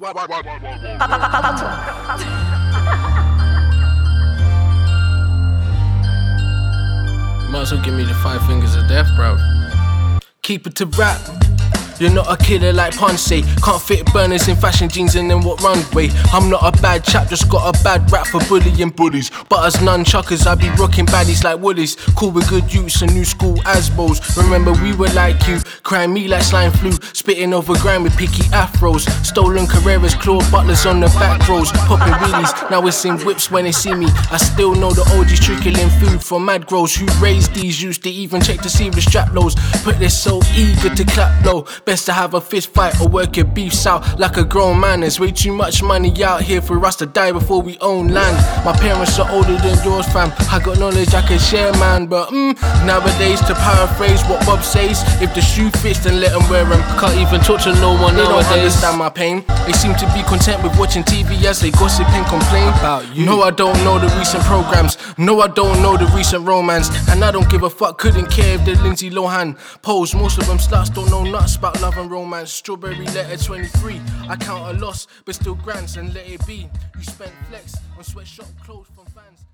Might as well give me the five fingers of death, bro. Keep it to rap. You're not a killer like Ponce. Can't fit burners in fashion jeans and then what runway. I'm not a bad chap, just got a bad rap for bullying bullies. But as nunchuckers, I be rocking baddies like Woolies. Cool with good youths and new school asbos. Remember, we were like you, crying me like slime flu. Spitting over grind with picky afros. Stolen Carreras, claw butlers on the back rows. Popping wheelies, now it's in whips when they see me. I still know the OGs trickling food from mad grows. Who raised these used to even check to see the strap lows. But they're so eager to clap low. Best to have a fist fight or work your beefs out like a grown man. There's way too much money out here for us to die before we own land. My parents are older than yours, fam. I got knowledge I can share, man. But mm, nowadays, to paraphrase what Bob says, if the shoe fits, then let them wear them. Can't even talk to no one they don't understand my pain. They seem to be content with watching TV as they gossip and complain about you. No, I don't know the recent programs. No, I don't know the recent romance. And I don't give a fuck, couldn't care if they're Lindsay Lohan pose. Most of them sluts don't know nuts about love and romance. Strawberry letter 23. I count a loss, but still grants and let it be. You spent flex on sweatshop clothes from fans.